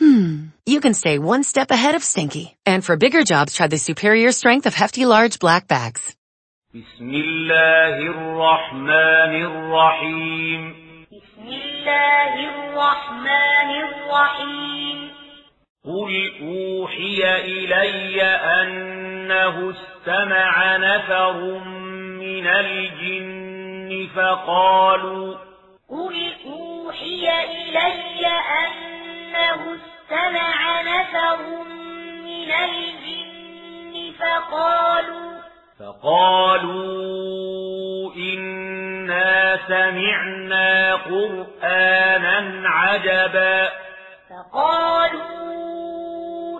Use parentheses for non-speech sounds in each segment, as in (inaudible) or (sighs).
hmm, you can stay one step ahead of stinky. And for bigger jobs, try the superior strength of Hefty Large Black Bags. بسم الله الرحمن الرحيم بسم الله الرحمن الرحيم قل أوحي إلي أنه استمع نفر من الجن فقالوا قل أوحي إلي أنه استمع نفر من الجن فقالوا فقالوا إنا سمعنا قرآنا عجبا. فقالوا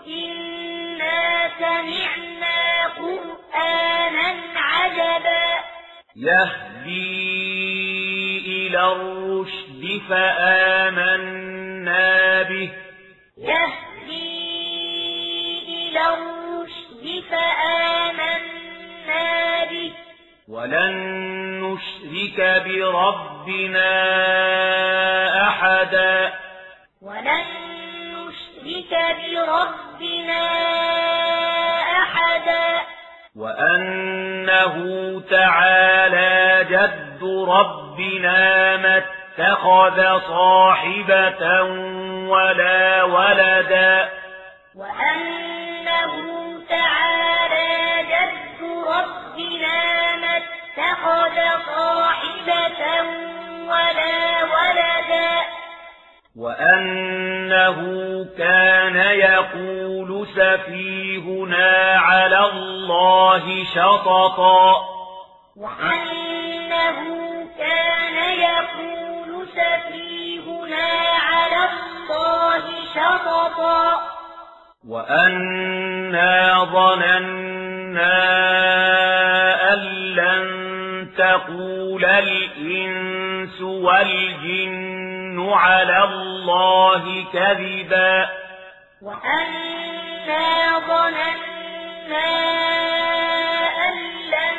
إنا سمعنا قرآنا عجبا. يهدي إلى الرشد فآمنا به. ولن نشرك بربنا أحدا. ولن نشرك بربنا أحدا. وأنه تعالى جد ربنا ما اتخذ صاحبة ولا ولدا. وأنه اتخذ صاحبة ولا ولدا وأنه كان يقول سفيهنا على الله شططا وأنه كان يقول سفيهنا على الله شططا وأنا ظننا على الله كذبا. وأنا ظننا أن لن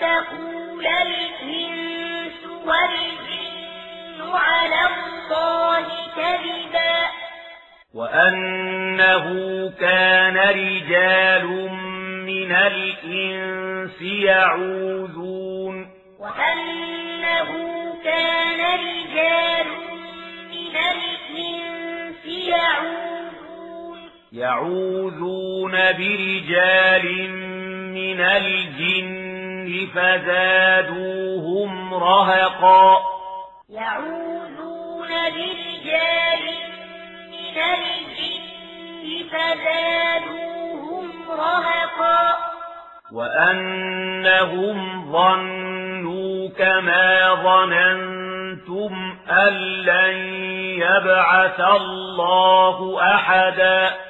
تقول الإنس والجن على الله كذبا. وأنه كان رجال من الإنس يعوذون. وأنه كان رجال يعوذون برجال من الجن فزادوهم رهقا. يعوذون برجال من الجن فزادوهم رهقا. وأنهم ظنوا كما ظننتم أن لن يبعث الله أحدا.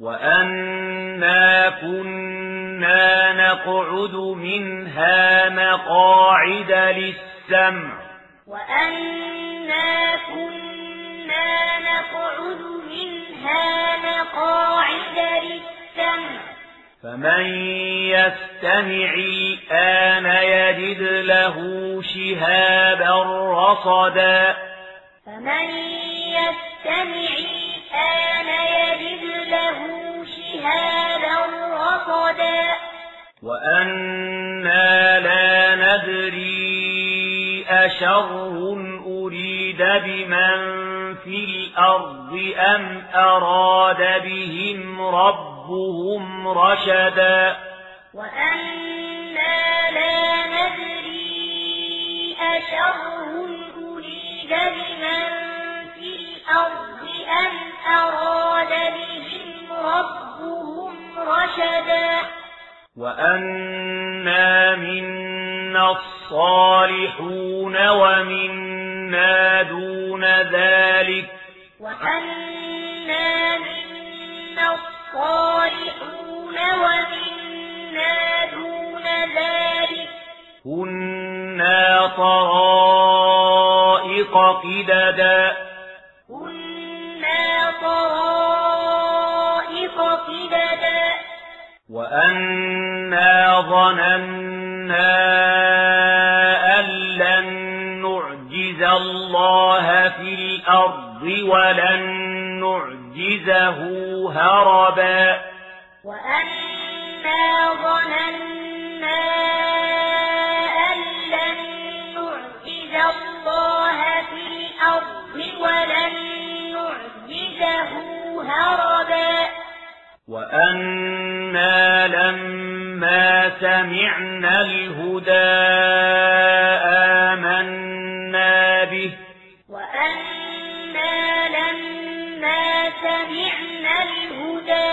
وأنا كنا نقعد منها مقاعد للسمع وأنا كنا منها مقاعد للسمع فمن يستمع الآن يجد له شهابا رصدا فمن يستمع الآن يجد له شهابا رصدا. وأنا لا ندري أشر أريد بمن في الأرض أم أراد بهم ربهم رشدا. وأنا لا ندري أشر أريد بمن وأنا منا الصالحون ومنا دون ذلك وأنا منا الصالحون ومنا دون ذلك كنا طرائق قددا كنا طرائق قددا وأنا ظننا أن لن نعجز الله في الأرض ولن نعجزه هربا. وأنا ظننا أن لن نعجز الله في الأرض ولن نعجزه هربا. وأنا سمعنا الهدى آمنا به. وأنا لما سمعنا الهدى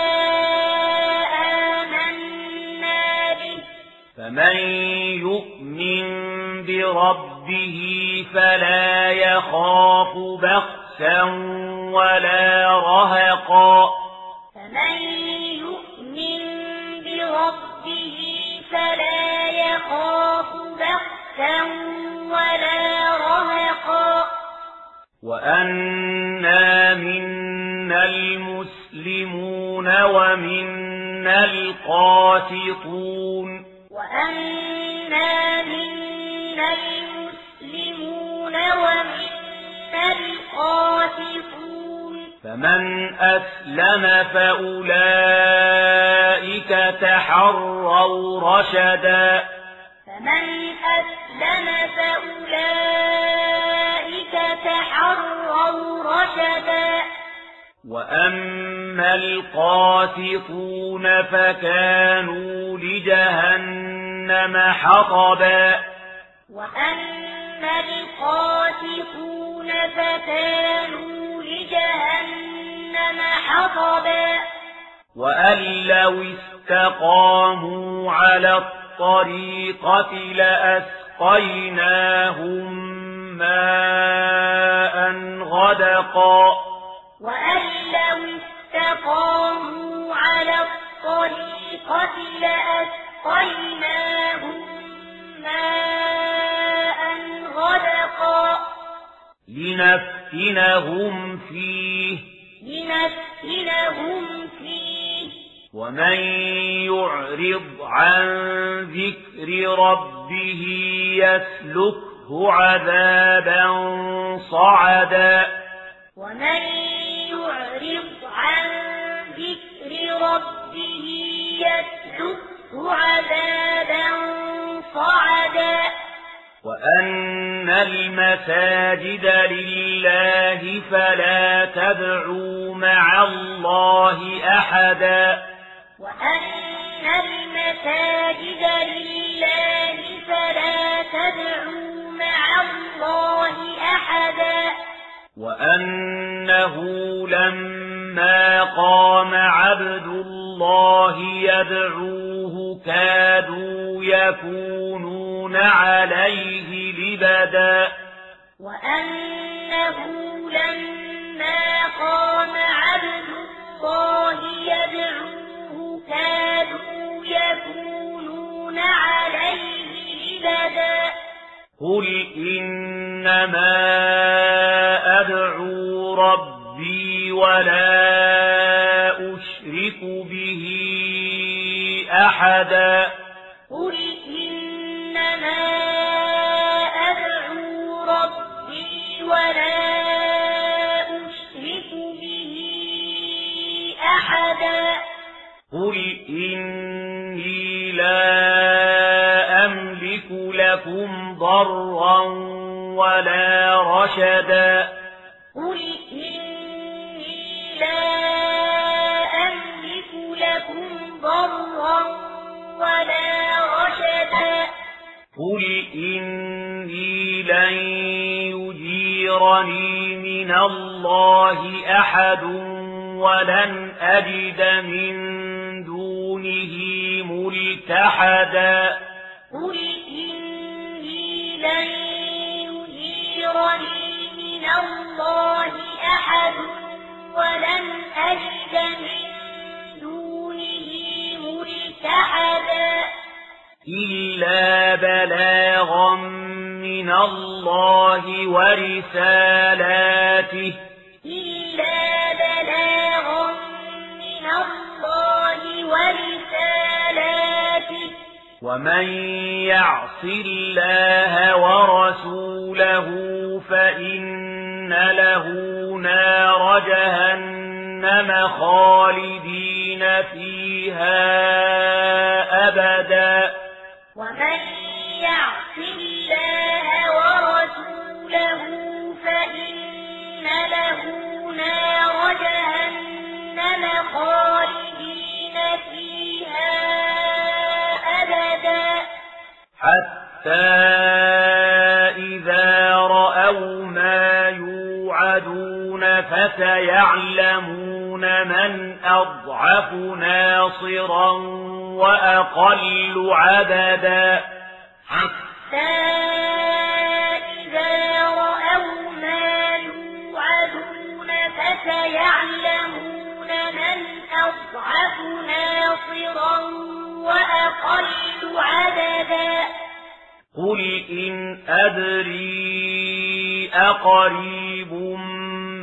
آمنا به. فمن يؤمن بربه فلا يخاف بخسا ولا رهقا. فلا يخاف بخسا ولا رهقا. وأنا منا المسلمون ومنا القاسطون. وأنا فمن أسلم فأولئك تحروا رشدا فمن أسلم فأولئك تحروا رشدا وأما القاسطون فكانوا لجهنم حطبا وأما القاسطون فكانوا لجهنم حطبا. وأن لو استقاموا على الطريقة لأسقيناهم ماء غدقا. وأن لو استقاموا على الطريقة لأسقيناهم ماء غدقا. لنفتنهم فيه. لنفتنهم فيه. ومن يعرض عن ذكر ربه يسلكه عذابا صعدا. ومن يعرض عن ذكر ربه يسلكه عذابا صعدا. وأن المساجد لله فلا تدعوا مع الله أحدا وأن المساجد لله فلا تدعوا مع الله أحدا وأنه لما قام عبد الله يدعوه كادوا يكونون عليه لبدا وأنه لما قام عبد الله يدعوه كادوا يكونون عليه لبدا قل إنما أدعو ربي ولا أشرك به أحدا. قل إنما رشدا قل إني لا أملك لكم ضرا ولا رشدا. قل إني لن يجيرني من الله أحد ولن أجد من دونه ملتحدا. قل إني لن يجيرني من الله أحد ولن أجد من دونه ملتحدا. إلا بلاغا من الله ورسالاته. إلا بلاغا من الله ورسالاته. ومن يعص الله ورسوله له نار جهنم خالدين فيها أبدا. ومن يعص الله ورسوله فإن له نار جهنم خالدين فيها أبدا. حتى إذا رأوا يوعدون فسيعلمون من أضعف ناصرا وأقل عددا. حتى إذا رأوا ما يوعدون فسيعلمون من أضعف ناصرا وأقل عددا. قل إن أدري أقريب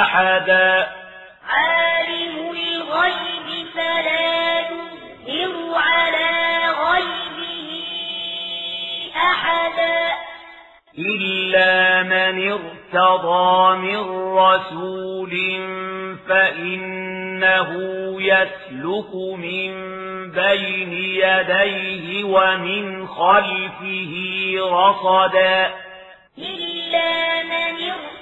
أحدا. عالم الغيب فلا يظهر على غيبه أحدا. إلا من ارتضى من رسول فإنه يسلك من بين يديه ومن خلفه رصدا. إلا من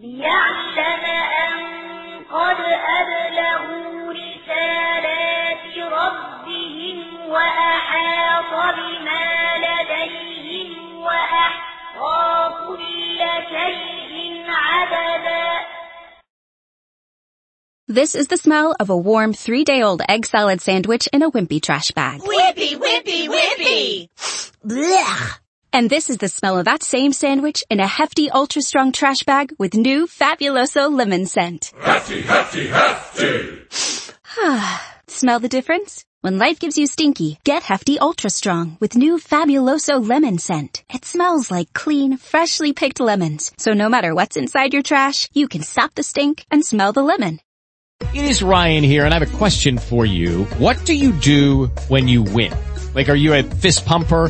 ليعلم أن قد أبلغوا رسالات ربهم وأحاط بما لديهم وأحصى كل شيء عددا This is the smell of a warm three-day-old egg salad sandwich in a wimpy trash bag. Whippy, whippy, whippy! Blech! And this is the smell of that same sandwich in a hefty, ultra-strong trash bag with new Fabuloso lemon scent. Hefty, hefty, hefty. (sighs) Smell the difference? When life gives you stinky, get Hefty Ultra Strong with new Fabuloso lemon scent. It smells like clean, freshly picked lemons. So no matter what's inside your trash, you can stop the stink and smell the lemon. It is Ryan here and I have a question for you. What do you do when you win? Like, are you a fist pumper,